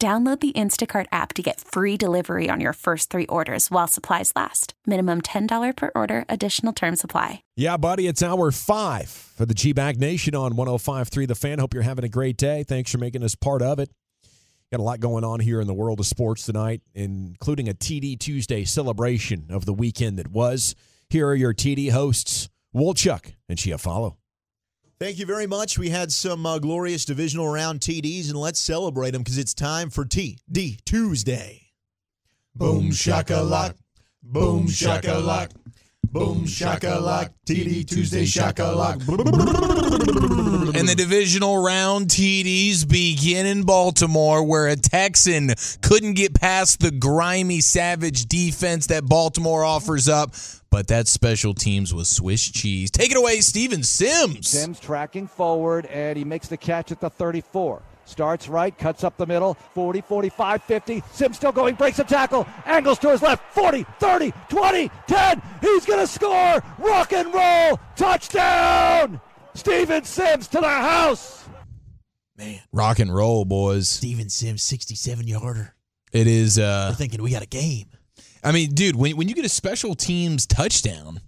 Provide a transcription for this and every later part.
Download the Instacart app to get free delivery on your first three orders while supplies last. Minimum $10 per order, additional term supply. Yeah, buddy, it's hour five for the G Bag Nation on 1053 The Fan. Hope you're having a great day. Thanks for making us part of it. Got a lot going on here in the world of sports tonight, including a TD Tuesday celebration of the weekend that was. Here are your TD hosts, Wolchuk and Chiafalo. Thank you very much. We had some uh, glorious divisional round TDs, and let's celebrate them because it's time for TD Tuesday. Boom shakalak, boom shakalak, boom shakalak, TD Tuesday shakalak. And the divisional round TDs begin in Baltimore, where a Texan couldn't get past the grimy, savage defense that Baltimore offers up. But that special teams was Swiss cheese. Take it away, Steven Sims. Sims tracking forward, and he makes the catch at the 34. Starts right, cuts up the middle, 40, 45, 50. Sims still going, breaks a tackle, angles to his left, 40, 30, 20, 10. He's going to score. Rock and roll. Touchdown. Steven Sims to the house. Man, Rock and roll, boys. Steven Sims, 67 yarder. It is. uh We're thinking we got a game. I mean, dude, when when you get a special teams touchdown,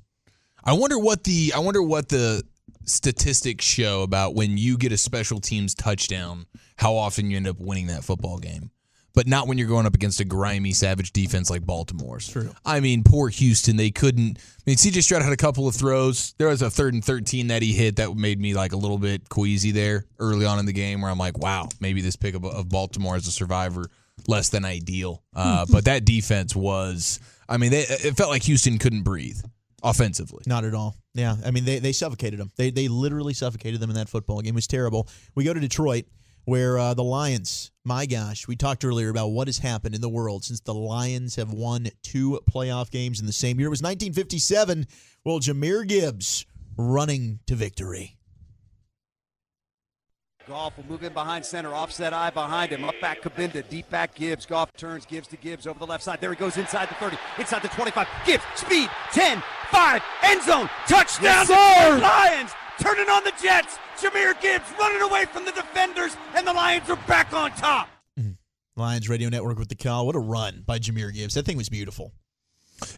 I wonder what the I wonder what the statistics show about when you get a special teams touchdown, how often you end up winning that football game. But not when you're going up against a grimy, savage defense like Baltimore's. True. I mean, poor Houston, they couldn't. I mean, CJ Stroud had a couple of throws. There was a third and 13 that he hit that made me like a little bit queasy there early on in the game where I'm like, wow, maybe this pick of, of Baltimore as a survivor less than ideal. Uh, but that defense was, I mean, they, it felt like Houston couldn't breathe offensively. Not at all. Yeah, I mean they, they suffocated them. They they literally suffocated them in that football game. It was terrible. We go to Detroit, where uh, the Lions. My gosh, we talked earlier about what has happened in the world since the Lions have won two playoff games in the same year. It was 1957. Well, Jahmyr Gibbs running to victory. Goff will move in behind center, offset I behind him, up back Cabinda, deep back Gibbs. Goff turns, Gibbs to Gibbs over the left side. There he goes inside the 30, inside the 25. Gibbs, speed, 10, 5, end zone, touchdown, Yes, Lions, turning on the Jets. Jahmyr Gibbs running away from the defenders, and the Lions are back on top. Lions Radio Network with the call. What a run by Jahmyr Gibbs. That thing was beautiful.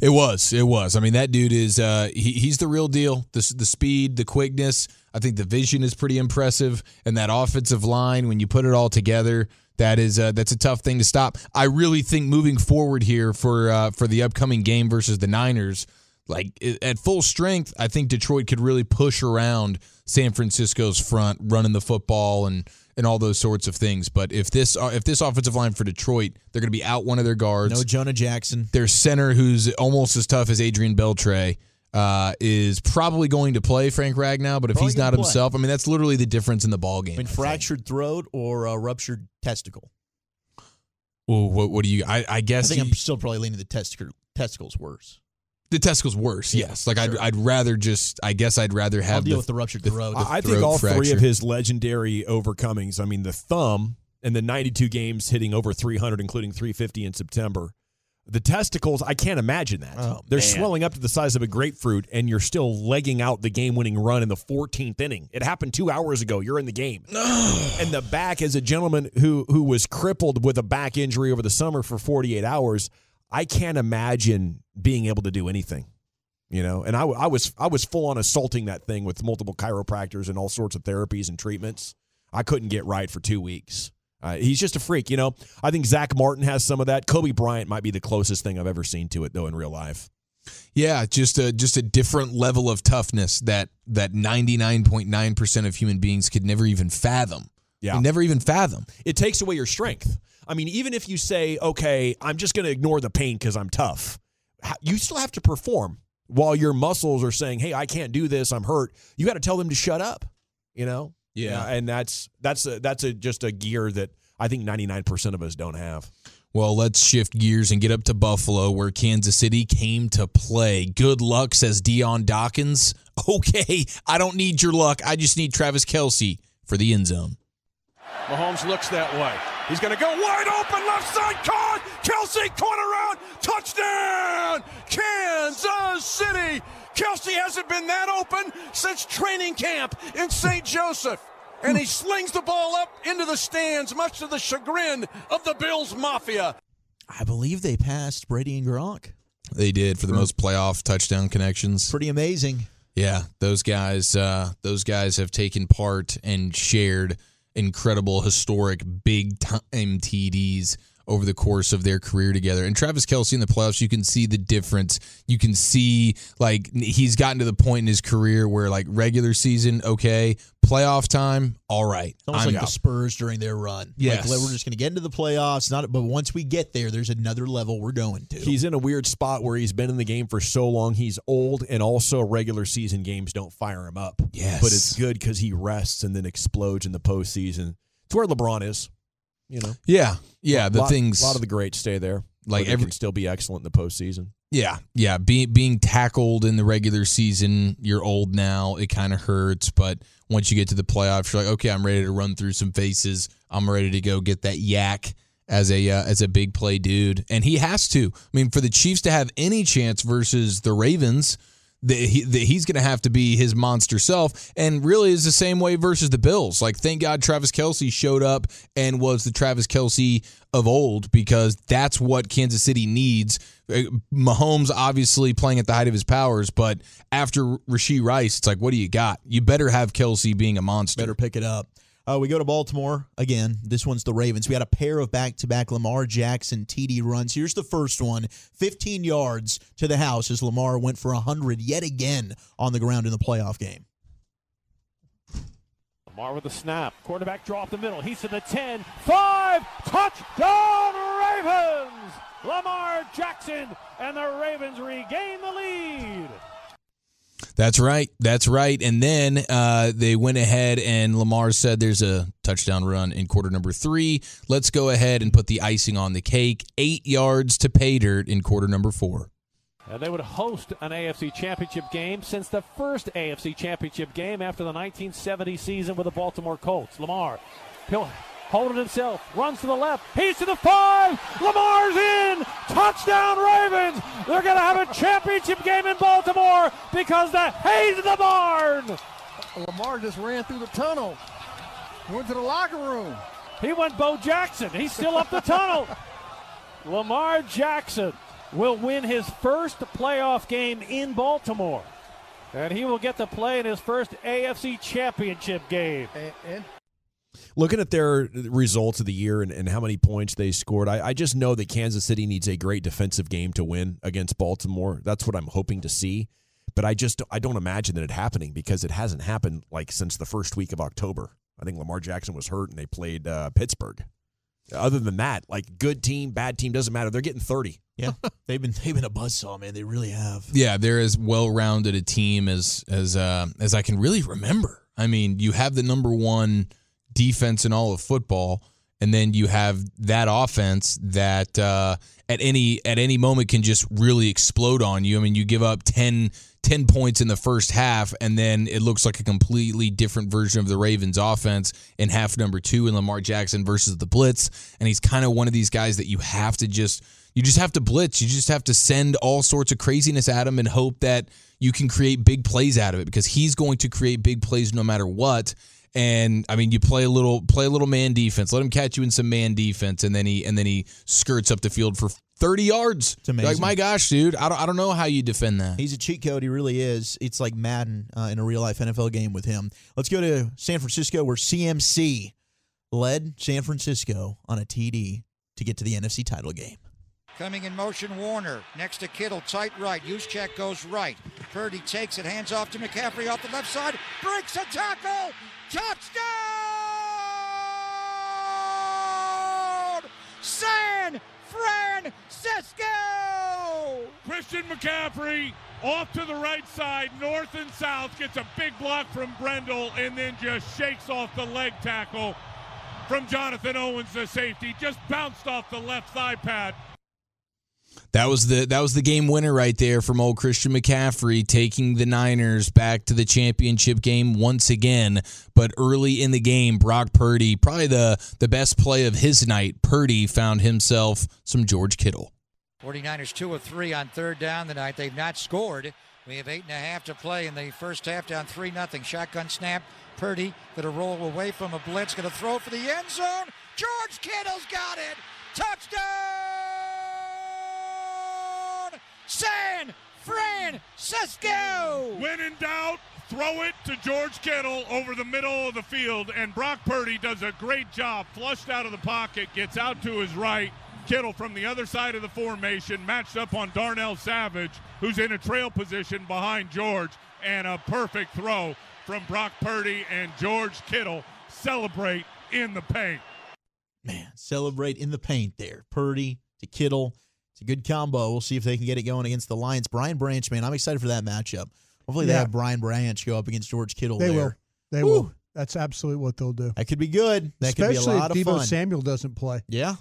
It was. It was. I mean, that dude is uh, he, he's the real deal. The the speed, the quickness. I think the vision is pretty impressive, and that offensive line when you put it all together. That is uh, that's a tough thing to stop. I really think moving forward here for uh, for the upcoming game versus the Niners, like at full strength, I think Detroit could really push around San Francisco's front, running the football and and all those sorts of things. But if this uh, if this offensive line for Detroit, they're going to be out one of their guards. No Jonah Jackson. Their center, who's almost as tough as Adrian Beltre, uh, is probably going to play Frank Ragnow. But if Probably he's not play. himself, I mean, that's literally the difference in the ball game. I mean, I think. fractured throat or a ruptured testicle. Well, what, what do you? I, I guess I think you- I'm still probably leaning the testicle, testicles worse. The testicles worse. Yeah, yes, like I'd. I'd rather just. I guess I'd rather have I'll deal the, with the ruptured the- throat. I I think throat all three of his legendary overcomings, I mean, the thumb and the 92 games hitting over 300, including 350 in September. The testicles, I can't imagine that. Oh, They're man. swelling up to the size of a grapefruit, and you're still legging out the game winning run in the 14th inning. It happened two hours ago. You're in the game. and the back, as a gentleman who, who was crippled with a back injury over the summer for 48 hours, I can't imagine being able to do anything. You know, and I, I was I was full on assaulting that thing with multiple chiropractors and all sorts of therapies and treatments. I couldn't get right for two weeks. Uh, he's just a freak, you know. I think Zack Martin has some of that. Kobe Bryant might be the closest thing I've ever seen to it, though, in real life. Yeah, just a just a different level of toughness that that ninety nine point nine percent of human beings could never even fathom. Yeah. Never even fathom. It takes away your strength. I mean, even if you say, okay, I'm just going to ignore the pain because I'm tough, you still have to perform while your muscles are saying, hey, I can't do this. I'm hurt. You got to tell them to shut up, you know? Yeah. Uh, and that's, that's, a, that's a, just a gear that I think 99% of us don't have. Well, let's shift gears and get up to Buffalo, where Kansas City came to play. Good luck, says Dion Dawkins. Okay, I don't need your luck. I just need Travis Kelce for the end zone. Mahomes looks that way. He's going to go wide open, left side, caught. Kelce, corner route, touchdown, Kansas City. Kelce hasn't been that open since training camp in St. Joseph. And he slings the ball up into the stands, much to the chagrin of the Bills Mafia. I believe they passed Brady and Gronk. They did for the most playoff touchdown connections. Pretty amazing. Yeah, those guys, uh, those guys have taken part and shared incredible, historic, big time TDs over the course of their career together. And Travis Kelce in the playoffs, you can see the difference. You can see like he's gotten to the point in his career where like regular season, okay, playoff time, all right. It's almost I'm like the. Spurs during their run. Yes. Like, we're just going to get into the playoffs. Not, but once we get there, there's another level we're going to. He's in a weird spot where he's been in the game for so long. He's old, and also regular season games don't fire him up. Yes. But it's good because he rests and then explodes in the postseason. It's where LeBron is. You know, Yeah, yeah. The lot, things a lot of the greats stay there. Like every- can still be excellent in the postseason. Yeah, yeah. Being being tackled in the regular season, you're old now. It kind of hurts, but once you get to the playoffs, you're like, okay, I'm ready to run through some faces. I'm ready to go get that yak as a uh, as a big play dude, and he has to. I mean, for the Chiefs to have any chance versus the Ravens. The, he, the, he's going to have to be his monster self, and really is the same way versus the Bills. Like, thank God Travis Kelce showed up and was the Travis Kelce of old because that's what Kansas City needs. Uh, Mahomes obviously playing at the height of his powers, but after Rasheed Rice, it's like, what do you got? You better have Kelce being a monster. Better pick it up. Uh, we go to Baltimore again. This one's the Ravens. We had a pair of back-to-back Lamar Jackson TD runs. Here's the first one: 15 yards to the house as Lamar went for 100 yet again on the ground in the playoff game. Lamar with the snap. Quarterback draw up the middle. He's to the 10. 5. Touchdown Ravens! Lamar Jackson and the Ravens regain the lead. That's right. That's right. And then uh, they went ahead and Lamar said there's a touchdown run in quarter number three. Let's go ahead and put the icing on the cake. Eight yards to pay dirt in quarter number four. And they would host an AFC Championship game since the first AFC Championship game after the 1970 season with the Baltimore Colts. Lamar, he'll hold it himself, runs to the left, he's to the five, Lamar's in, touchdown Ravens. They're going to have a championship game in Baltimore because the hay's in the barn. Lamar just ran through the tunnel. Went to the locker room. He went Bo Jackson. He's still up the tunnel. Lamar Jackson will win his first playoff game in Baltimore. And he will get to play in his first AFC championship game. And, and Looking at their results of the year and, and how many points they scored, I, I just know that Kansas City needs a great defensive game to win against Baltimore. That's what I'm hoping to see. But I just I don't imagine that it happening because it hasn't happened like since the first week of October. I think Lamar Jackson was hurt and they played uh, Pittsburgh. Other than that, like good team, bad team doesn't matter. They're getting 30. Yeah, they've been they've been a buzzsaw, man. They really have. Yeah, they're as well rounded a team as as uh, as I can really remember. I mean, you have the number one defense in all of football, and then you have that offense that uh, at any at any moment can just really explode on you. I mean, you give up 10, 10 points in the first half, and then it looks like a completely different version of the Ravens offense in half number two in Lamar Jackson versus the blitz. And he's kind of one of these guys that you have to just you just have to blitz. You just have to send all sorts of craziness at him and hope that you can create big plays out of it because he's going to create big plays no matter what. And I mean, you play a little play a little man defense. Let him catch you in some man defense, and then he and then he skirts up the field for thirty yards. It's amazing. Like my gosh, dude, I don't I don't know how you defend that. He's a cheat code. He really is. It's like Madden uh, in a real life NFL game with him. Let's go to San Francisco, where CMC led San Francisco on a TD to get to the NFC title game. Coming in motion, Warner. Next to Kittle, tight right. Juszczyk goes right. Purdy takes it, hands off to McCaffrey off the left side. Breaks a tackle! Touchdown! San Francisco! Christian McCaffrey off to the right side, north and south, gets a big block from Brendel and then just shakes off the leg tackle from Jonathan Owens, the safety. Just bounced off the left thigh pad that was the that was the game winner right there from old Christian McCaffrey taking the Niners back to the championship game once again. But early in the game, Brock Purdy, probably the the best play of his night, Purdy found himself some George Kittle. 49ers 2 of 3 on third down tonight. They've not scored. We have eight and a half to play in the first half, down 3 nothing. Shotgun snap. Purdy going to roll away from a blitz, going to throw for the end zone. George Kittle's got it. Touchdown! San Francisco! When in doubt, throw it to George Kittle over the middle of the field, and Brock Purdy does a great job. Flushed out of the pocket, gets out to his right. Kittle from the other side of the formation, matched up on Darnell Savage, who's in a trail position behind George, and a perfect throw from Brock Purdy and George Kittle celebrate in the paint. Man, celebrate in the paint there. Purdy to Kittle. It's a good combo. We'll see if they can get it going against the Lions. Brian Branch, man, I'm excited for that matchup. Hopefully they have Brian Branch go up against George Kittle They there. will. They Woo. will. That's absolutely what they'll do. That could be good. That could be a Especially lot if of Deebo fun. Samuel doesn't play. Yeah.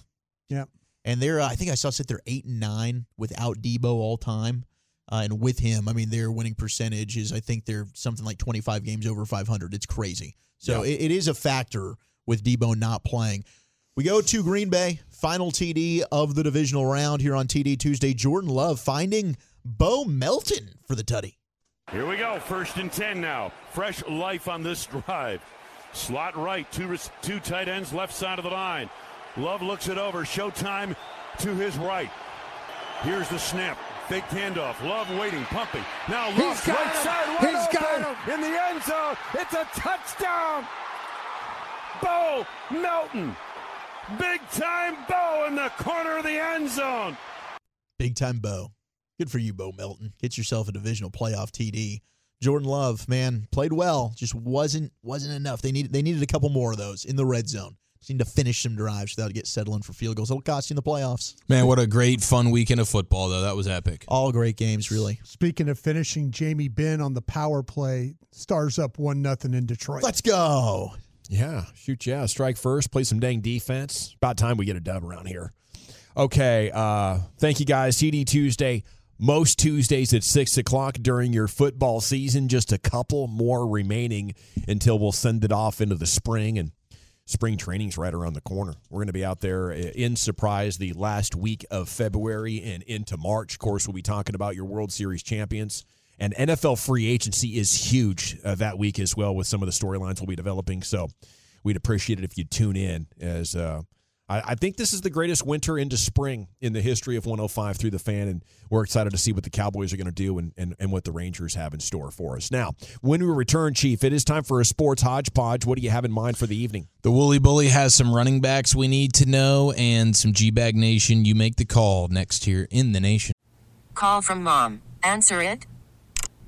Yeah. And they're, uh, I think I saw sit there eight and nine without Deebo all time. Uh, and with him, I mean, their winning percentage is, I think they're something like 25 games over 500. It's crazy. So it, it is a factor with Deebo not playing. We go to Green Bay, final TD of the divisional round here on TD Tuesday. Jordan Love finding Bo Melton for the tutty. Here we go. First and 10 now. Fresh life on this drive. Slot right. Two, two tight ends left side of the line. Love looks it over. Showtime to his right. Here's the snap. Fake handoff. Love waiting, pumping. Now Love He's got right him. side. He's Wide got open in the end zone. It's a touchdown. Bo Melton. Big time Bo in the corner of the end zone. Big time Bo. Good for you, Bo Melton. Get yourself a divisional playoff TD. Jordan Love, man, played well. Just wasn't wasn't enough. They needed they needed a couple more of those in the red zone. Just need to finish some drives without get settling for field goals. It'll cost you in the playoffs. Man, what a great fun weekend of football though. That was epic. All great games, really. Speaking of finishing, Jamie Benn on the power play stars up one nothing in Detroit. Let's go. Yeah, shoot, yeah. Strike first, play some dang defense. About time we get a dub around here. Okay, uh, thank you guys. TD Tuesday, most Tuesdays at 6 o'clock during your football season. Just a couple more remaining until we'll send it off into the spring, and spring training's right around the corner. We're going to be out there uh, in Surprise the last week of February and into March. Of course, we'll be talking about your World Series champions. And NFL free agency is huge uh, that week as well with some of the storylines we'll be developing. So we'd appreciate it if you tune in as uh, I, I think this is the greatest winter into spring in the history of 105 through the fan. And we're excited to see what the Cowboys are going to do and, and, and what the Rangers have in store for us. Now, when we return, Chief, it is time for a sports hodgepodge. What do you have in mind for the evening? The Woolly Bully has some running backs we need to know and some G Bag Nation. You make the call next here in the nation. Call from mom. Answer it.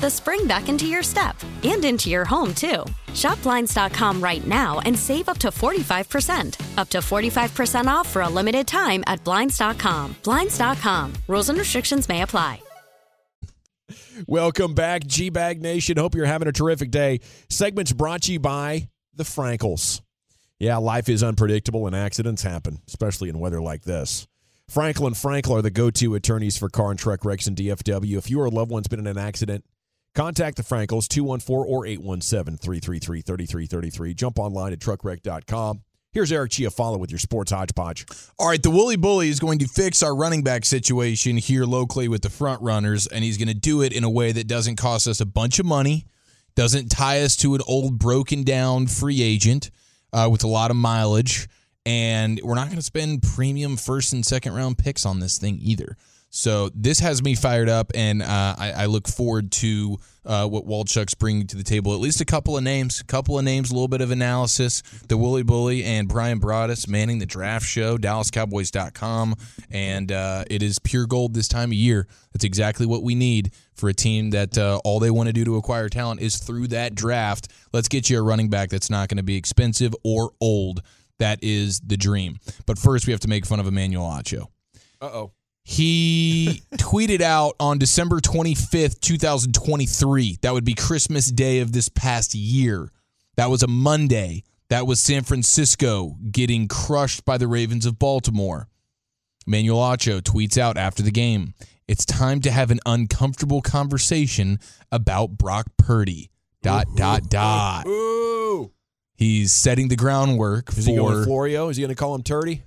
the spring back into your step and into your home, too. Shop Blinds.com right now and save up to 45%. Up to 45% off for a limited time at Blinds.com. Blinds.com. Rules and restrictions may apply. Welcome back, G Bag Nation. Hope you're having a terrific day. Segments brought to you by the Frankels. Yeah, life is unpredictable and accidents happen, especially in weather like this. Frankel and Frankel are the go to attorneys for car and truck wrecks and DFW. If you or a loved one's been in an accident, contact the Frankels 214 or 817 333 3333. Jump online at truckwreck.com. Here's Eric Chiafalo with your sports hodgepodge. All right, the Wooly Bully is going to fix our running back situation here locally with the front runners, and he's going to do it in a way that doesn't cost us a bunch of money, doesn't tie us to an old broken down free agent uh, with a lot of mileage, and we're not going to spend premium first and second round picks on this thing either. So this has me fired up, and uh, I, I, look forward to uh, what Wolchuk's bringing to the table. At least a couple of names, a couple of names, a little bit of analysis. The Wooly Bully and Bryan Broaddus manning the draft show, DallasCowboys.com, and uh, it is pure gold this time of year. That's exactly what we need for a team that uh, all they want to do to acquire talent is through that draft. Let's get you a running back that's not going to be expensive or old. That is the dream. But first, we have to make fun of Emmanuel Acho. Uh oh. He tweeted out on December 25th, 2023. That would be Christmas Day of this past year. That was a Monday. That was San Francisco getting crushed by the Ravens of Baltimore. Emmanuel Acho tweets out after the game It's time to have an uncomfortable conversation about Brock Purdy. Dot, ooh, dot, dot. Ooh. He's setting the groundwork Is for. he going Florio? Is he going to call him Turdy?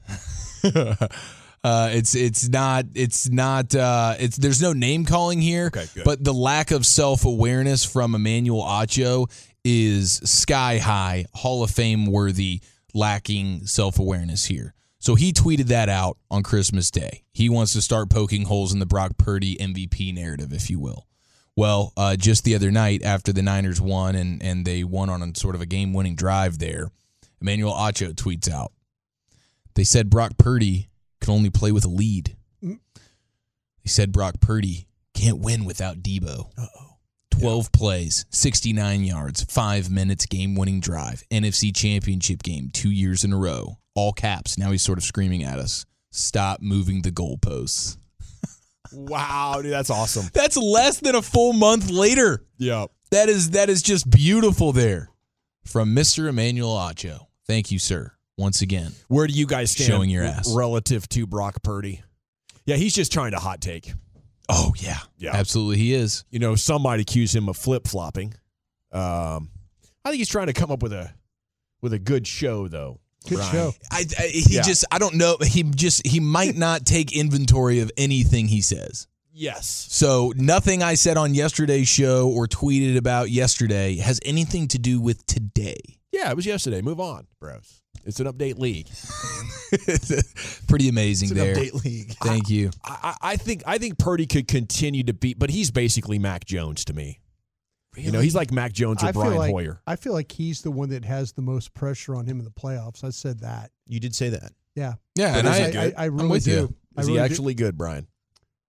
Uh, it's it's not it's not uh, it's there's no name calling here, okay, but the lack of self awareness from Emmanuel Acho is sky high, Hall of Fame worthy, lacking self awareness here. So he tweeted that out on Christmas Day. He wants to start poking holes in the Brock Purdy MVP narrative, if you will. Well, uh, just the other night after the Niners won and and they won on a sort of a game winning drive there, Emmanuel Acho tweets out. They said Brock Purdy can only play with a lead. Mm. They said Brock Purdy can't win without Deebo. Uh-oh. 12 yeah. plays, 69 yards, 5 minutes game winning drive, NFC championship game 2 years in a row. All caps. Now he's sort of screaming at us. Stop moving the goalposts. wow, dude, that's awesome. That's less than a full month later. Yeah. That is that is just beautiful there from Mr. Emmanuel Acho. Thank you, sir once again. Where do you guys stand showing your ass relative to Brock Purdy? Yeah, he's just trying to hot take. Oh yeah, yeah, absolutely, he is. You know, some might accuse him of flip flopping. Um, I think he's trying to come up with a with a good show, though. Good Brian. show. I, I he yeah. just I don't know. He just he might not take inventory of anything he says. Yes. So nothing I said on yesterday's show or tweeted about yesterday has anything to do with today. Yeah, it was yesterday. Move on, bros. It's an update league. Pretty amazing it's there. update league. Thank I, you. I, I, think I think Purdy could continue to beat, but he's basically Mac Jones to me. Really? You know, he's like Mac Jones or I Brian like, Hoyer. I feel like he's the one that has the most pressure on him in the playoffs. I said that. You did say that. Yeah. Yeah, and I, I, I, really do. You. Is really he actually do. good, Brian?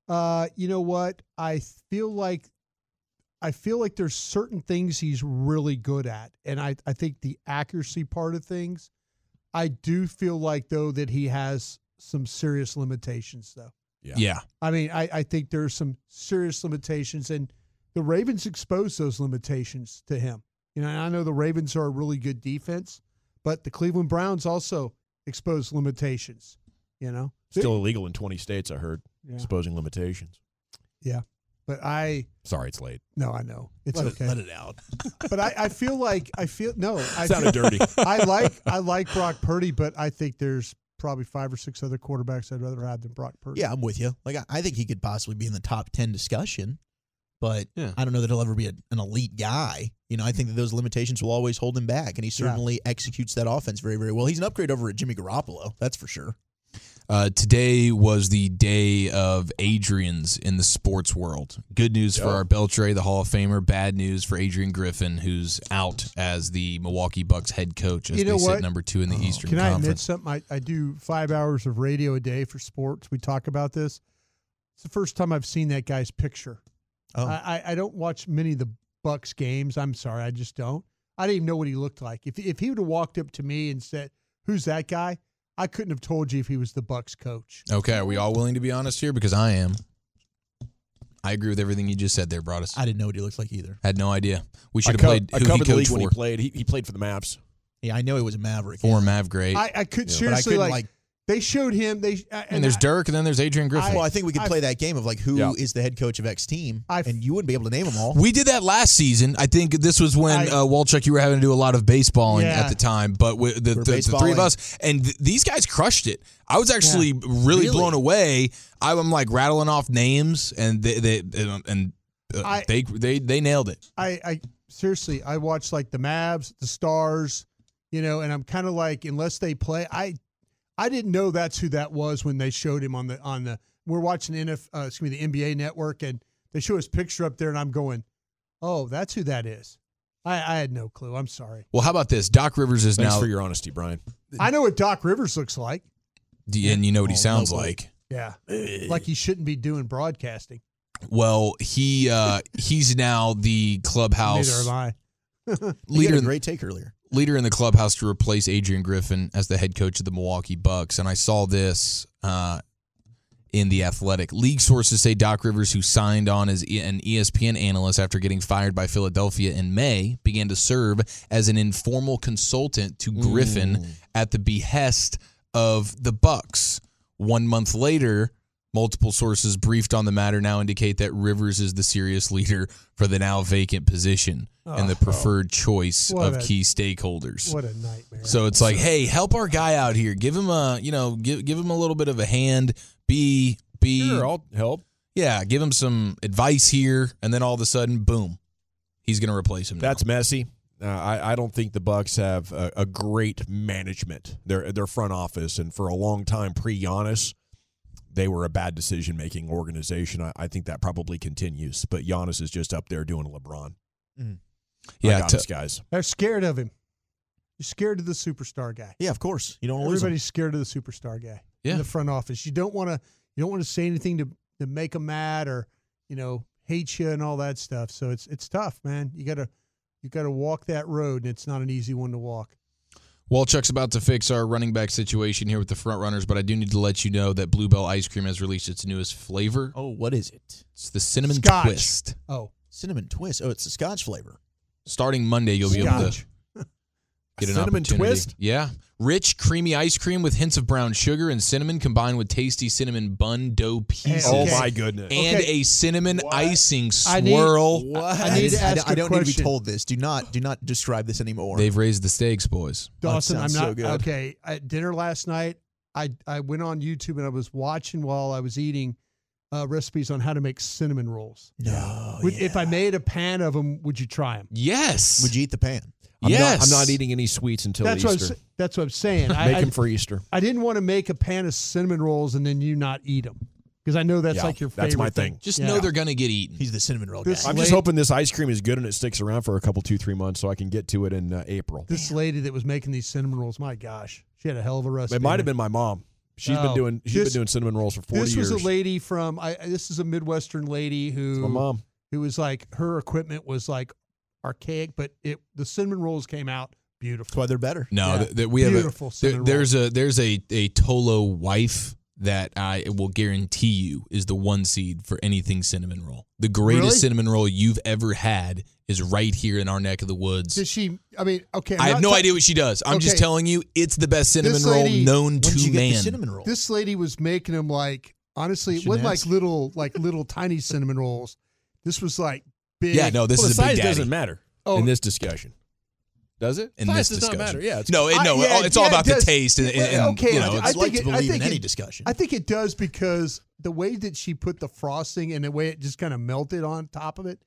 Uh, you know what? I feel like I feel like there's certain things he's really good at, and I I think the accuracy part of things I do feel like though that he has some serious limitations though. Yeah. yeah. I mean, I, I think there's some serious limitations and the Ravens exposed those limitations to him. You know, I know the Ravens are a really good defense, but the Cleveland Browns also exposed limitations, you know. Still illegal in 20 states, I heard, yeah. exposing limitations. Yeah. But I sorry, it's late. No, I know it's let okay. It, let it out. but I, I feel like I feel no. I sounded feel, dirty. I like I like Brock Purdy, but I think there's probably five or six other quarterbacks I'd rather have than Brock Purdy. Yeah, I'm with you. Like I, I think he could possibly be in the top ten discussion, but Yeah. I don't know that he'll ever be a, an elite guy. You know, I think that those limitations will always hold him back, and he certainly executes that offense very, very well. He's an upgrade over at Jimmy Garoppolo, that's for sure. Uh, today was the day of Adrian's in the sports world. Good news for our Beltre, the Hall of Famer. Bad news for Adrian Griffin, who's out as the Milwaukee Bucks head coach as You know they what? sit number two in the Eastern Can I admit something? I, I do five hours of radio a day for sports. We talk about this. It's the first time I've seen that guy's picture. Oh. I, I, I don't watch many of the Bucks games. I'm sorry, I just don't. I didn't even know what he looked like. If if he would have walked up to me and said, "Who's that guy?" I couldn't have told you if he was the Bucks coach. Okay, are we all willing to be honest here? Because I am. I agree with everything you just said there, Broaddus. I didn't know what he looked like either. Had no idea. We I should have co- played I who he covered the league coached when he for. played. He, he played for the Mavs. Yeah, I know he was a Maverick. Former Mav great. I, I could But I seriously couldn't, like, like- They showed him. They uh, and there's I- Dirk, and then there's Adrian Griffin. well, I think we could I've- play that game of like who is Yeah. the head coach of X team, and you wouldn't be able to name them all. We did that last season. I think this was when I- uh, Wolchuk, you were having to do a lot of baseballing Yeah. at the time, but with the, the, the three of us, and th- these guys crushed it. I was actually really, Really? blown away. I, I'm like rattling off names, and they, they and uh, I- they they they nailed it. I, I seriously, I watched like the Mavs, the Stars, you know, and I'm kind of like, unless they play, I, I didn't know that's who that was when they showed him on the on the. We're watching NF, uh, excuse me, the NBA Network, and they show his picture up there, and I'm going, oh, that's who that is. I, I had no clue. I'm sorry. Well, how about this? Doc Rivers is Thanks now, for your honesty, Brian. I know what Doc Rivers looks like. and you know what he Oh, sounds no, like. Yeah, like he shouldn't be doing broadcasting. Well, he uh, he's now the clubhouse Neither am I. You leader had a great take earlier. Leader in the clubhouse to replace Adrian Griffin as the head coach of the Milwaukee Bucks. And I saw this uh, in the Athletic. League sources say Doc Rivers, who signed on as an ESPN analyst after getting fired by Philadelphia in May, began to serve as an informal consultant to Griffin at the behest of the Bucks. One month later, multiple sources briefed on the matter now indicate that Rivers is the serious leader for the now vacant position and the preferred choice What of a- key stakeholders. What a nightmare. So it's like, hey, help our guy out here. Give him a, you know, give give him a little bit of a hand. Be be Sure, I'll help. yeah, give him some advice here, and then all of a sudden, boom, he's going to replace him. now. That's messy. Uh, I, I don't think the Bucks have a, a great management. Their their front office, and for a long time pre Giannis, they were a bad decision making organization. I, I think that probably continues. But Giannis is just up there doing LeBron. Mm-hmm. yeah. I got guys. They're scared of him. You're scared of the superstar guy. Yeah, of course. You don't want to lose him. Everybody's scared of the superstar guy Yeah. in the front office. You don't want to. You don't want to say anything to to make them mad or you know hate you and all that stuff. So it's it's tough, man. You gotta you gotta walk that road, and it's not an easy one to walk. Wolchuk's about to fix our running back situation here with the front runners, but I do need to let you know that Bluebell ice cream has released its newest flavor. Oh, what is it? It's the cinnamon Scotch. twist. Oh, Cinnamon twist. Oh, it's a Scotch flavor. Starting Monday, you'll be able to get an Cinnamon twist? Yeah, rich, creamy ice cream with hints of brown sugar and cinnamon combined with tasty cinnamon bun dough pieces. Oh Okay. my goodness! and Okay. a cinnamon icing swirl. I need- swirl. What? I need to I, ask I a don't need to be told this. Do not do not describe this anymore. They've raised the stakes, boys. Dawson, I'm sounds not so good. okay. At dinner last night, I I went on YouTube and I was watching while I was eating uh, recipes on how to make cinnamon rolls. no. Would, If I made a pan of them, would you try them? Yes. Would you eat the pan? I'm yes. not, I'm not eating any sweets until That's what, I'm, Easter. sa- that's what I'm saying. Make I, them for Easter. I didn't want to make a pan of cinnamon rolls and then you not eat them because I know that's Yeah, like your favorite that's my thing. Just Yeah. know they're gonna get eaten. He's the cinnamon roll This- guy. I'm just hoping this ice cream is good and it sticks around for a couple, two, three months, so I can get to it in uh, April. This lady that was making these cinnamon rolls, my gosh, she had a hell of a recipe. It might have been my mom. She's Oh, been doing. She's this- been doing cinnamon rolls for forty This years. was a lady from. I, I- this is a Midwestern lady who my mom. who was like her equipment was like archaic, but it the cinnamon rolls came out beautiful. That's why they're better. No, Yeah. th- th- we have Beautiful a there, cinnamon there's a there's a a Tolo wife that I will guarantee you is the one seed for anything cinnamon roll. The greatest Really? cinnamon roll you've ever had is right here in our neck of the woods. Did she? I mean, okay. I'm I have no ta- idea what she does. I'm just telling you, it's the best cinnamon This roll known to did you get man. the cinnamon roll? This lady was making them like honestly, it wasn't like little like little tiny cinnamon rolls. This was like big. yeah, no, this well, is the a big size daddy. doesn't matter Oh. in this discussion. Does it? in Size this does discussion. not matter. Yeah, it's no, it, I- no, yeah, it's all yeah, about it the taste and, and, and, okay, you know. I, I I'd like think to it- I believe think in any it- discussion. I think it does because the way that she put the frosting and the way it just kind of melted on top of it,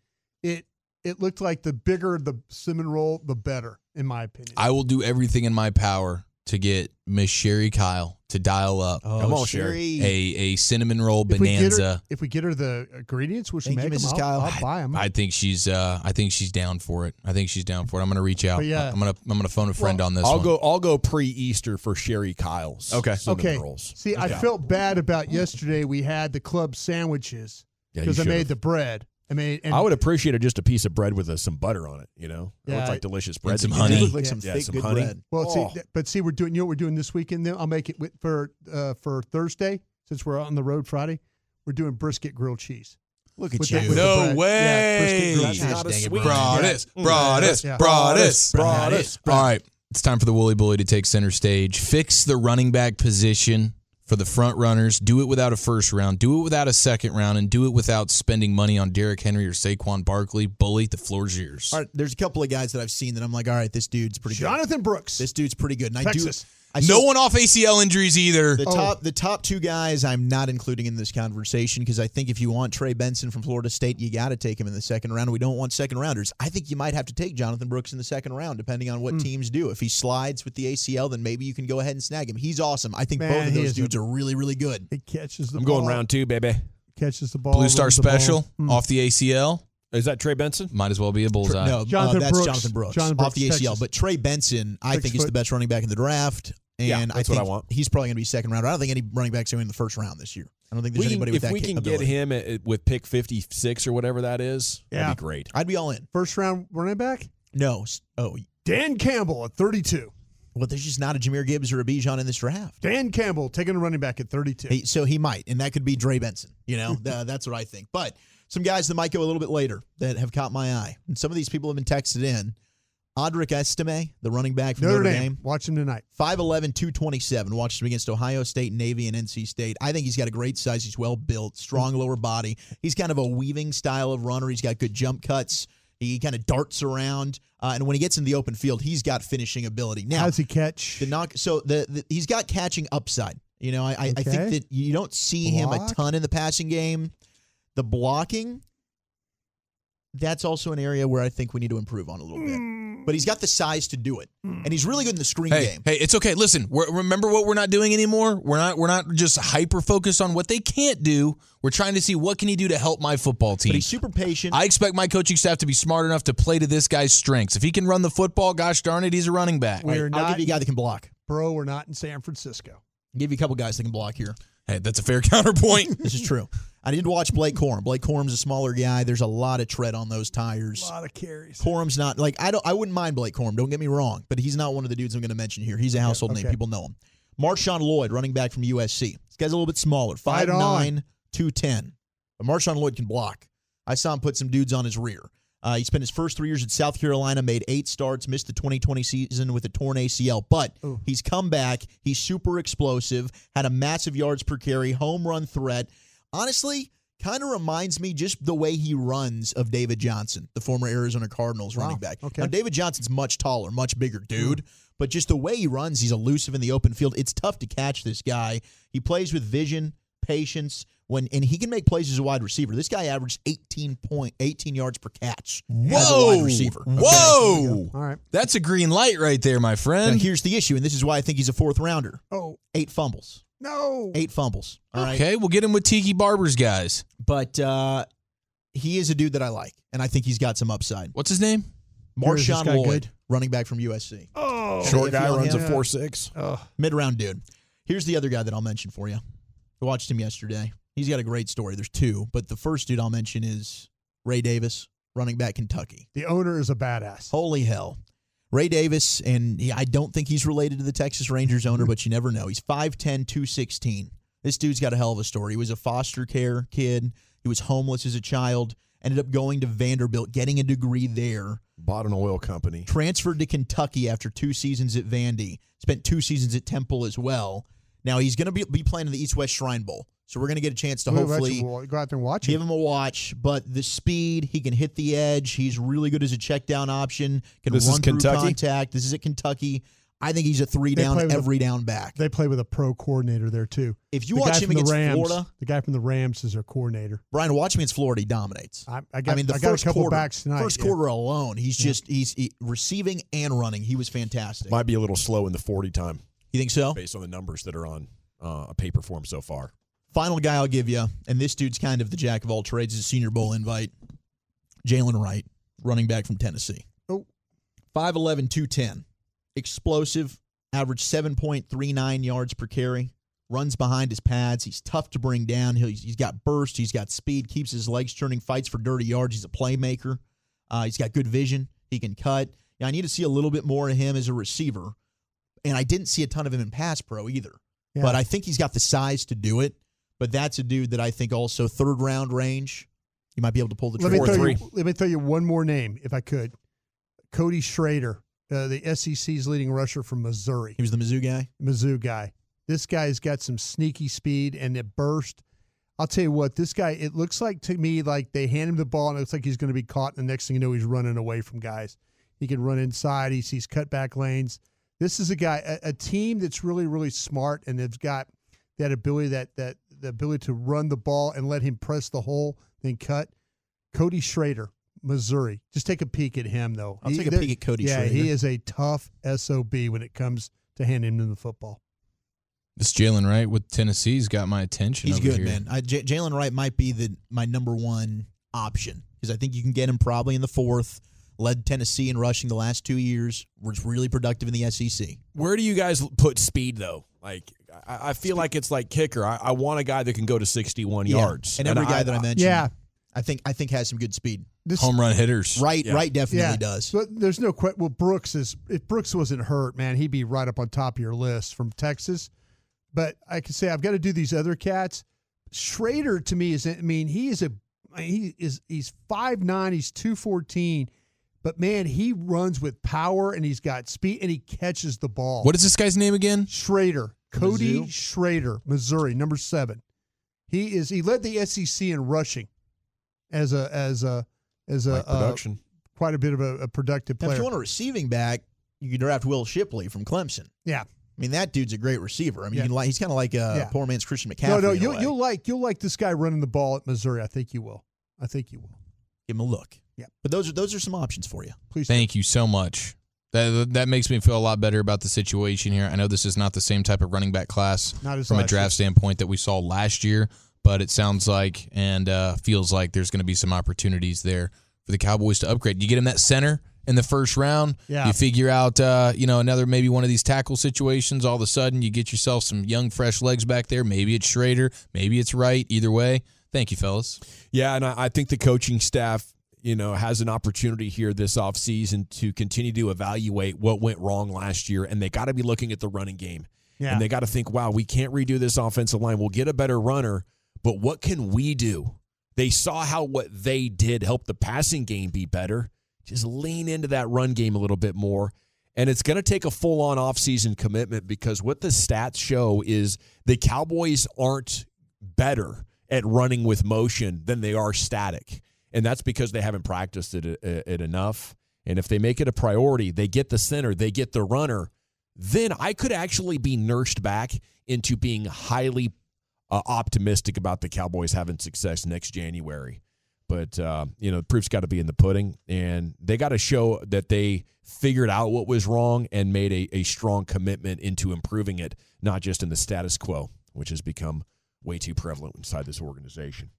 it it looked like the bigger the cinnamon roll, the better, in my opinion. I will do everything in my power to get Miss Sherry Kyle to dial up Oh, Come on, Sherry. a, a cinnamon roll if we get her, bonanza. if we get her the ingredients, will she Thank you, make them? Mrs. I'll, Kyle. I'll buy them. I think she's uh I think she's down for it. I think she's down for it. I'm gonna reach out. But yeah. I'm gonna I'm gonna phone a friend Well, on this I'll one. go. I'll go pre-Easter for Sherry Kyle's. Okay. cinnamon okay. rolls. See, I felt bad about yesterday. We had the club sandwiches Yeah, because I made the bread. I made. And I would appreciate just a piece of bread with uh, some butter on it. You know, it looks like delicious bread. some honey. Look like some Yeah, thick some good honey. bread. Well, Oh. see, but see, we're doing. You know what we're doing this weekend? Then I'll make it with, for uh, for Thursday since we're on the road Friday. We're doing brisket grilled cheese. Look at With you. the- No bread. Yeah, brisket way. grilled That's cheese. a. Broaddus, Broaddus, Broaddus, Broaddus. All right, it's time for the Woolly Bully to take center stage. Fix the running back position for the front runners. Do it without a first round. Do it without a second round, and do it without spending money on Derrick Henry or Saquon Barkley. Bully, the floor's yours. All right, there's a couple of guys that I've seen that I'm like, all right, this dude's pretty good. Jonathan Brooks. This dude's pretty good. And I do. I no one off ACL injuries either. The Oh. top, the top two guys, I'm not including in this conversation because I think if you want Trey Benson from Florida State, you got to take him in the second round. We don't want second rounders. I think you might have to take Jonathan Brooks in the second round, depending on Hmm. what teams do. If he slides with the ACL, then maybe you can go ahead and snag him. He's awesome. I think Man, both of those is a- dudes are really, really good. He catches the I'm ball. going round two, baby. Catches the ball. Blue Star runs the ball. Special Mm. off the ACL. Is that Trey Benson? Might as well be a bullseye. No, Jonathan uh, that's Brooks. Jonathan Brooks, Jonathan off the ACL. Texas. But Trey Benson, I Six think, is the best running back in the draft. And Yeah, I that's think what I want. he's probably going to be second round. I don't think any running backs are in the first round this year. I don't think there's We can- anybody with that. if that we can capability. get him at, at- with pick 56 or whatever that is, Yeah. that'd be great. I'd be all in. First round running back. No. Oh, Dan Campbell at 32. well, there's just not a Jahmyr Gibbs or a Bijan in this draft. Dan Campbell taking a running back at 32. He, so he might, and that could be Trey Benson. You know, Th- that's what I think. But some guys that might go a little bit later that have caught my eye, and some of these people have been texted in. Audric Estime, the running back from Notre Notre, Dame. Dame, Watch him tonight. 5'11", 227. Watched him against Ohio State, Navy, and NC State. I think he's got a great size. He's well built, strong lower body. He's kind of a weaving style of runner. He's got good jump cuts. He kind of darts around, uh, and when he gets in the open field, he's got finishing ability. Now, How's he catch? the knock. So the, the he's got catching upside. You know, I, I, I think that you don't see him a ton in the passing game. The blocking, that's also an area where I think we need to improve on a little bit. Mm. But he's got the size to do it, and he's really good in the screen Hey, game. hey, it's okay. Listen, we're, remember what we're not doing anymore. We're not. We're not just hyper focused on what they can't do. We're trying to see what can he do to help my football team. But team. he's super patient. I expect my coaching staff to be smart enough to play to this guy's strengths. If he can run the football, gosh darn it, he's a running back. We're not. I'll not, give you a guy that can block. bro. We're not in San Francisco. I'll give you a couple guys that can block here. Hey, that's a fair counterpoint. This is true. I did watch Blake Corum. Blake Corum's a smaller guy. There's a lot of tread on those tires. A lot of carries. Corum's not like I don't I wouldn't mind Blake Corum. Don't get me wrong, but he's not one of the dudes I'm going to mention here. He's a household name. okay. People know him. Marshawn Lloyd, running back from USC. This guy's a little bit smaller, Fight 5'9", on. 210. But Marshawn Lloyd can block. I saw him put some dudes on his rear. Uh, he spent his first three years at South Carolina, made eight starts, missed the 2020 season with a torn ACL, but Ooh. he's come back. He's super explosive, had a massive yards per carry, home run threat. Honestly, kind of reminds me just the way he runs of David Johnson, the former Arizona Cardinals Wow. running back. Okay. Now, David Johnson's much taller, much bigger hmm. dude, but just the way he runs, he's elusive in the open field. It's tough to catch this guy. He plays with vision, patience, when and he can make plays as a wide receiver. This guy averaged 18 point 18 yards per catch as a wide Whoa. receiver. okay? Whoa. All right. That's a green light right there, my Now, friend. here's the issue, and this is why I think he's a fourth rounder. Oh Eight fumbles. No. Eight fumbles. All right. Okay, we'll get him with Tiki Barber's guys. But uh, he is a dude that I like, and I think he's got some upside. What's his name? Here, is Marshawn Lloyd, good? running back from USC. Oh. Short guy don't runs a four six. Oh. Mid round dude. Here's the other guy that I'll mention for you. I watched him yesterday. He's got a great story. There's two, but the first dude I'll mention is Ray Davis, running back Kentucky. The owner is a badass. Holy hell. Ray Davis, and he, I don't think he's related to the Texas Rangers owner, but you never know. He's 5'10, 216. This dude's got a hell of a story. He was a foster care kid. He was homeless as a child, ended up going to Vanderbilt, getting a degree there, Bought an oil company. transferred to Kentucky after two seasons at Vandy, spent two seasons at Temple as well. Now he's going to be, be playing in the East West Shrine Bowl. So we're going to get a chance to We'll let hopefully you go out there and watch give it. him a watch. But the speed, he can hit the edge. He's really good as a check down option. Can This is run through Kentucky? contact. This is at Kentucky. I think he's a three They down play with a- every down back. They play with a pro coordinator there too. If you The watch him from the against Rams, Florida- the guy from the Rams is their coordinator. Brian, watch him against Florida. He dominates. I, I got, I mean, the I got first a couple quarter, backs tonight. first yeah. quarter alone, he's Yeah. just he's he, receiving and running. He was fantastic. Might be a little slow in the 40 time. You think so? Based on the numbers that are on uh, a paper form so far. Final guy I'll give you, and this dude's kind of the jack of all trades. Is a Senior Bowl invite. Jaylen Wright, running back from Tennessee. Oh. 5'11", 210. Explosive, average 7.39 yards per carry. Runs behind his pads. He's tough to bring down. He's, he's got burst. He's got speed. Keeps his legs turning. Fights for dirty yards. He's a playmaker. Uh, he's got good vision. He can cut. Yeah, I need to see a little bit more of him as a receiver. And I didn't see a ton of him in pass pro either. Yeah. But I think he's got the size to do it. But that's a dude that I think also third round range. You might be able to pull the Let me, trigger. throw you, let me throw you one more name, if I could. Cody Schrader, uh, the SEC's leading rusher from Missouri. He was the Mizzou guy. Mizzou guy. This guy's got some sneaky speed and it burst. I'll tell you what, this guy, it looks like to me like they hand him the ball and it looks like he's going to be caught. And the next thing you know, he's running away from guys. He can run inside. He sees cutback lanes. This is a guy, a, a team that's really, really smart and they've got that ability, that that the ability to run the ball and let him press the hole, then cut. Cody Schrader, Missouri. Just take a peek at him, though. I'll take a peek at Cody Yeah, Schrader. he is a tough SOB when it comes to handing him the football. This Jaylen Wright with Tennessee's got my attention. He's over good, here. man. I, J- Jaylen Wright might be the my number one option because I think you can get him probably in the fourth. Led Tennessee in rushing the last two years. Was really productive in the SEC. Where do you guys put speed though? Like I, I feel like it's like kicker. I, I want a guy that can go to 61 Yeah. yards. and every guy that I mentioned. Yeah. I think I think has some good speed. This- Home run hitters. Right, Yeah. right, definitely yeah, does. But there's no question. Well, Brooks is if Brooks wasn't hurt, man, he'd be right up on top of your list from Texas. But I can say I've got to do these other cats. Schrader to me is. I mean, he is a he is he's five nine. He's two fourteen. But man, he runs with power and he's got speed and he catches the ball. What is this guy's name again? Schrader, Cody Mizzou? Schrader, Missouri, number seven. He is. He led the SEC in rushing as a as a as a Like uh, production. quite a bit of a, a productive player. Now, if you want a receiving back, you can draft Will Shipley from Clemson. yeah. I mean, that dude's a great receiver. I mean, Yeah. like, he's kind of like a Yeah. poor man's Christian McCaffrey. No, no, you'll you'll like you'll like this guy running the ball at Missouri. I think you will. I think you will. give him a look. Yeah. But those are those are some options for you. Please. do. Thank you so much. That that makes me feel a lot better about the situation here. I know this is not the same type of running back class Not as from a last year. draft standpoint that we saw last year, but it sounds like and uh, feels like there's going to be some opportunities there for the Cowboys to upgrade. You get him that center in the first round. Yeah. You figure out, uh, you know, another maybe one of these tackle situations. All of a sudden, you get yourself some young, fresh legs back there. Maybe it's Schrader. Maybe it's Wright. Either way, thank you, fellas. Yeah, and I, I think the coaching staff, you know, has an opportunity here this offseason to continue to evaluate what went wrong last year, and they got to be looking at the running game. Yeah. And they got to think, wow, we can't redo this offensive line. We'll get a better runner, but what can we do? They saw how what they did helped the passing game be better. Just lean into that run game a little bit more. And it's going to take a full on offseason commitment because what the stats show is the Cowboys aren't better at running with motion than they are static. And that's because they haven't practiced it, it, it enough. And if they make it a priority, they get the center, they get the runner, then I could actually be nursed back into being highly uh, optimistic about the Cowboys having success next January. But uh, you know, the proof's got to be in the pudding, and they got to show that they figured out what was wrong and made a, a strong commitment into improving it, not just in the status quo, which has become way too prevalent inside this organization.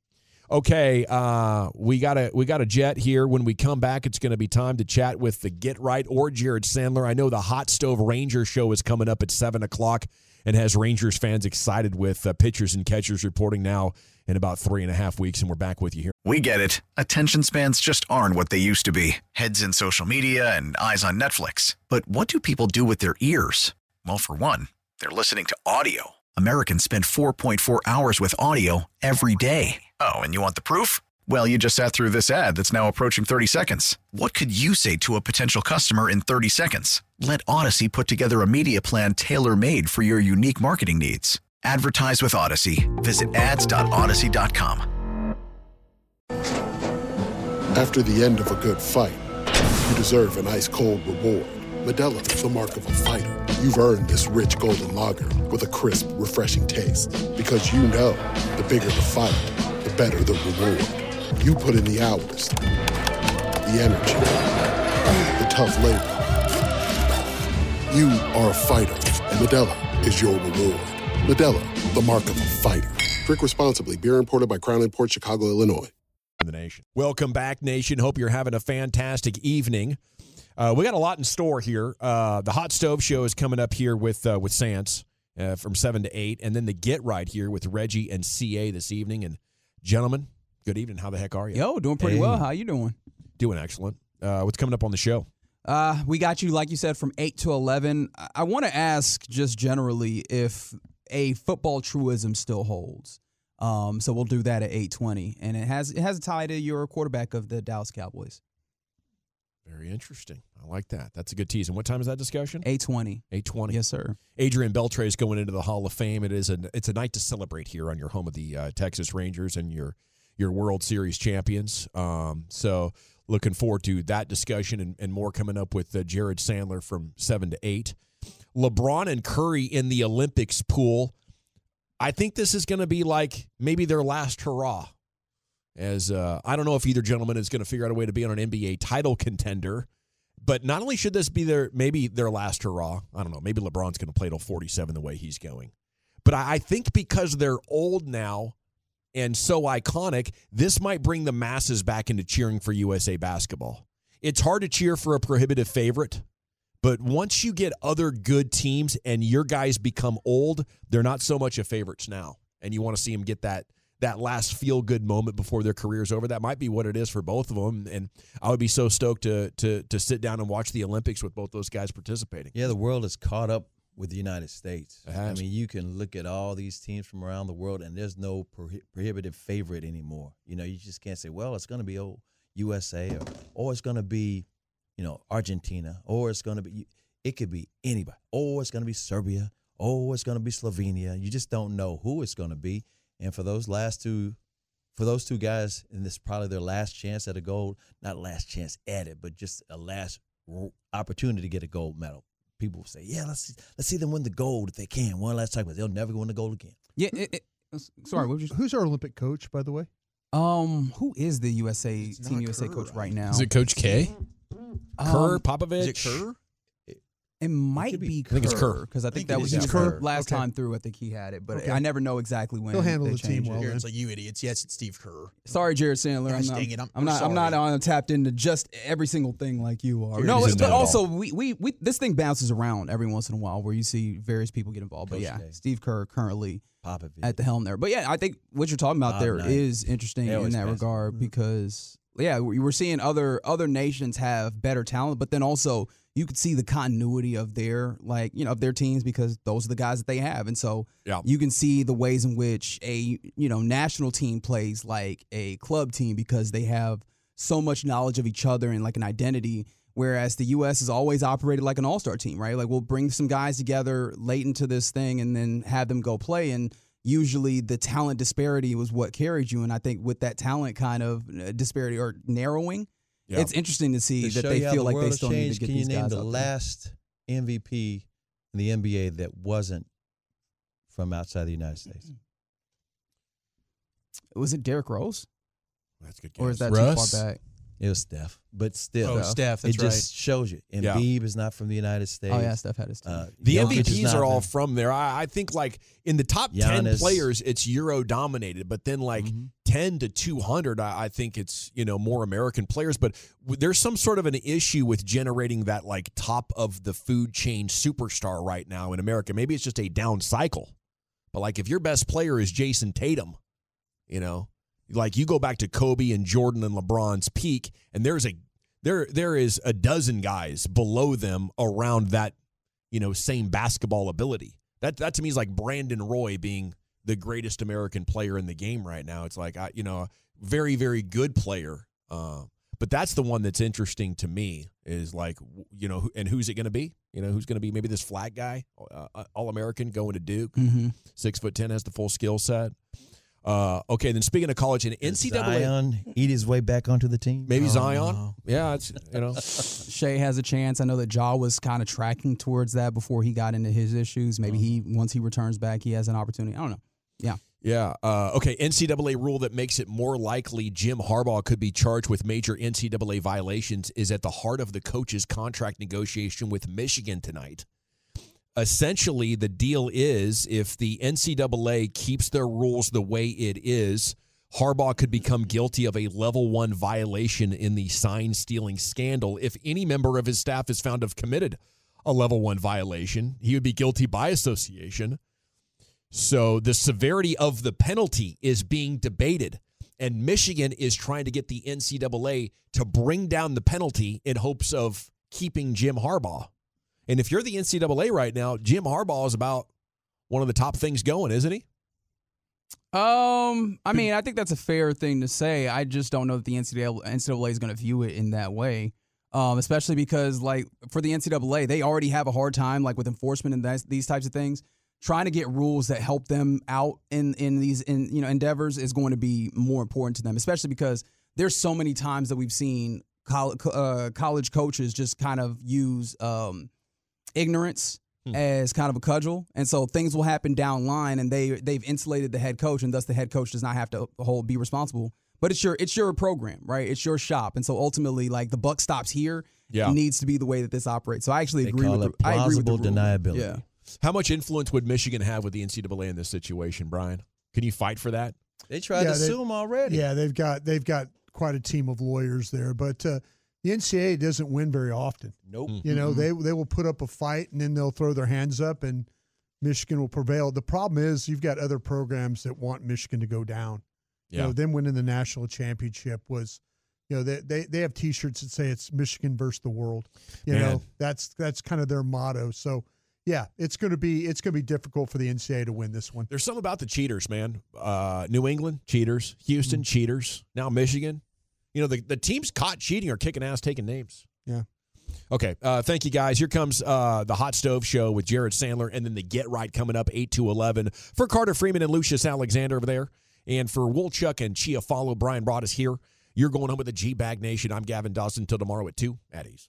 Okay, uh, we got a we got a jet here. When we come back, it's going to be time to chat with the Get Right or Jared Sandler. I know the Hot Stove Ranger show is coming up at seven o'clock and has Rangers fans excited with uh, pitchers and catchers reporting now in about three and a half weeks. And we're back with you here. We get it. Attention spans just aren't what they used to be heads in social media and eyes on Netflix. But what do people do with their ears? Well, for one, they're listening to audio. Americans spend 4.4 hours with audio every day. Oh, and you want the proof? Well, you just sat through this ad that's now approaching 30 seconds. What could you say to a potential customer in 30 seconds? Let Audacy put together a media plan tailor made for your unique marketing needs. Advertise with Audacy. Visit ads.audacy.com. After the end of a good fight, you deserve an ice cold reward. Modelo is the mark of a fighter. You've earned this rich golden lager with a crisp, refreshing taste. Because you know the bigger the fight, better the reward. You put in the hours, the energy, the tough labor. You are a fighter, and Modelo is your reward. Modelo, the mark of a fighter. Drink responsibly. Beer imported by Crown Port Chicago, Illinois. The nation. Welcome back, nation. Hope you're having a fantastic evening. Uh, we got a lot in store here. Uh, the hot stove show is coming up here with uh, with Sans uh, from seven to eight, and then the get right here with Reggie and Ca this evening. And gentlemen, good evening. How the heck are you? Yo, doing pretty well. How you doing? Doing excellent. Uh, what's coming up on the show? Uh, we got you, like you said, from eight to eleven. I, I want to ask just generally if a football truism still holds. Um, so we'll do that at eight twenty, and it has it has a tie to your quarterback of the Dallas Cowboys. Very interesting. I like that. That's a good tease. And what time is that discussion? Eight twenty. Eight twenty. Yes, sir. Adrian Beltre is going into the Hall of Fame. It is a it's a night to celebrate here on your home of the uh, Texas Rangers and your your World Series champions. Um, so looking forward to that discussion and, and more coming up with uh, Jared Sandler from seven to eight. LeBron and Curry in the Olympics pool. I think this is going to be like maybe their last hurrah. As uh, I don't know if either gentleman is going to figure out a way to be on an NBA title contender, but not only should this be their maybe their last hurrah. I don't know. Maybe LeBron's going to play till forty seven the way he's going, but I, I think because they're old now and so iconic, this might bring the masses back into cheering for USA basketball. It's hard to cheer for a prohibitive favorite, but once you get other good teams and your guys become old, they're not so much a favorites now. And you want to see them get that that last feel good moment before their career's over. That might be what it is for both of them. And I would be so stoked to to to sit down and watch the Olympics with both those guys participating. Yeah, the world is caught up with the United States. I mean, you can look at all these teams from around the world, and there's no prohi- prohibitive favorite anymore. You know, you just can't say, well, it's going to be oh, USA or, or it's going to be, you know, Argentina or it's going to be, it could be anybody. Or it's going to be Serbia. Or it's going to be Slovenia. You just don't know who it's going to be. And for those last two, for those two guys, and this is probably their last chance at a gold, not last chance at it, but just a last opportunity to get a gold medal. People will say, "Yeah, let's see, let's see them win the gold if they can one last time, but they'll never win the gold again." Yeah. It, it, sorry, what was you? Who's our Olympic coach, by the way? Um, who is the USA Team USA coach right now? Is it Coach K? Kerr, Um, Popovich. Is it Kerr? It might be, Kerr, I think it's Kerr. because I, I think think that was is his Kerr. last Okay. time through. I think he had it, but Okay. I never know exactly when He'll handle they the team changed well it. then. It's like you idiots. Yes, it's Steve Kerr. Sorry, Jared Sandler. I'm not, dang it, I'm- I'm not. I'm I'm not on tapped into just every single thing like you are. Jared no, isn't but also we, we we this thing bounces around every once in a while where you see various people get involved. But Coach yeah, K. Steve Kerr currently Popovich. at the helm there. But yeah, I think what you're talking about Bob there Knight. is interesting in that pass. regard mm-hmm. because yeah, we- we're seeing other other nations have better talent, but then also you could see the continuity of their like you know of their teams because those are the guys that they have, and so Yeah. you can see the ways in which a you know national team plays like a club team because they have so much knowledge of each other and like an identity. Whereas the U.S. has always operated like an all-star team, right? Like we'll bring some guys together late into this thing and then have them go play. And usually the talent disparity was what carried you. And I think with that talent kind of uh, disparity or narrowing, Yeah. it's interesting to see To that they feel the like they has still need to changed, get Can these you name the up there. last MVP in the NBA that wasn't from outside the United States? Was it Derrick Rose? That's a good. Or is that Russ? too far back? It was Steph, but still, Oh, Steph, that's it just shows you. Yeah. Embiid is not from the United States. Oh, yeah, Steph had his team. Uh, The Jokic MVPs not are all from- from there. I, I think like in the top ten players, it's Euro dominated, but then like Mm-hmm. ten to two hundred, I, I think it's you know more American players. But w- there's some sort of an issue with generating that like top of the food chain superstar right now in America. Maybe it's just a down cycle, but like if your best player is Jayson Tatum, you know, like you go back to Kobe and Jordan and LeBron's peak, and there's a there there is a dozen guys below them around that you know same basketball ability. That that to me is like Brandon Roy being the greatest American player in the game right now. It's like I you know very very good player, uh, but that's the one that's interesting to me is like, you know, and who's it going to be? You know, who's going to be maybe this flat guy, uh, All American going to Duke, Mhm. six foot ten, has the full skill set. Uh, okay, then speaking of college and Does NCAA, Zion eat his way back onto the team? maybe Oh, Zion. no. Yeah, it's you know, Shea has a chance. I know that Ja was kind of tracking towards that before he got into his issues. Maybe he once he returns back, he has an opportunity. I don't know. Yeah. Yeah. Uh, okay. NCAA rule that makes it more likely Jim Harbaugh could be charged with major NCAA violations is at the heart of the coach's contract negotiation with Michigan tonight. Essentially, the deal is if the NCAA keeps their rules the way it is, Harbaugh could become guilty of a level one violation in the sign stealing scandal. If any member of his staff is found to have committed a level one violation, he would be guilty by association. So the severity of the penalty is being debated. And Michigan is trying to get the NCAA to bring down the penalty in hopes of keeping Jim Harbaugh. And if you're the NCAA right now, Jim Harbaugh is about one of the top things going, isn't he? Um, I mean, I think that's a fair thing to say. I just don't know that the NCAA, NCAA is going to view it in that way. Um, especially because, like, for the NCAA, they already have a hard time, like, with enforcement and that, these types of things. Trying to get rules that help them out in in these in you know endeavors is going to be more important to them, especially because there's so many times that we've seen college, uh, college coaches just kind of use um, ignorance as kind of a cudgel, and so things will happen down line, and they they've insulated the head coach, and thus the head coach does not have to hold be responsible. But it's your it's your program, right? It's your shop, and so ultimately, like the buck stops here. Yeah. it needs to be the way that this operates. So I actually They agree call with it the, I agree with the plausible deniability. Yeah. How much influence would Michigan have with the NCAA in this situation, Bryan? Can you fight for that? They tried Yeah, to they- sue him already. Yeah, they've got they've got quite a team of lawyers there, but uh, the NCAA doesn't win very often. Nope. You know, they they will put up a fight and then they'll throw their hands up and Michigan will prevail. The problem is you've got other programs that want Michigan to go down. You Yeah. know, them winning the national championship was, you know, they they, they have T-shirts that say it's Michigan versus the world. You Man. know, that's that's kind of their motto. So yeah, it's going to be it's going to be difficult for the NCAA to win this one. There's something about the cheaters, man. Uh, New England cheaters, Houston cheaters, now Michigan. You know the the teams caught cheating are kicking ass, taking names. Yeah. Okay. Uh, thank you guys. Here comes uh, the Hot Stove Show with Jared Sandler, and then the Get Right coming up eight to eleven for Carter Freeman and Lucius Alexander over there, and for Wolchuk and Chia Follow. Bryan Broaddus here. You're going home with the G Bag Nation. I'm Gavin Dawson. Until tomorrow at two at ease.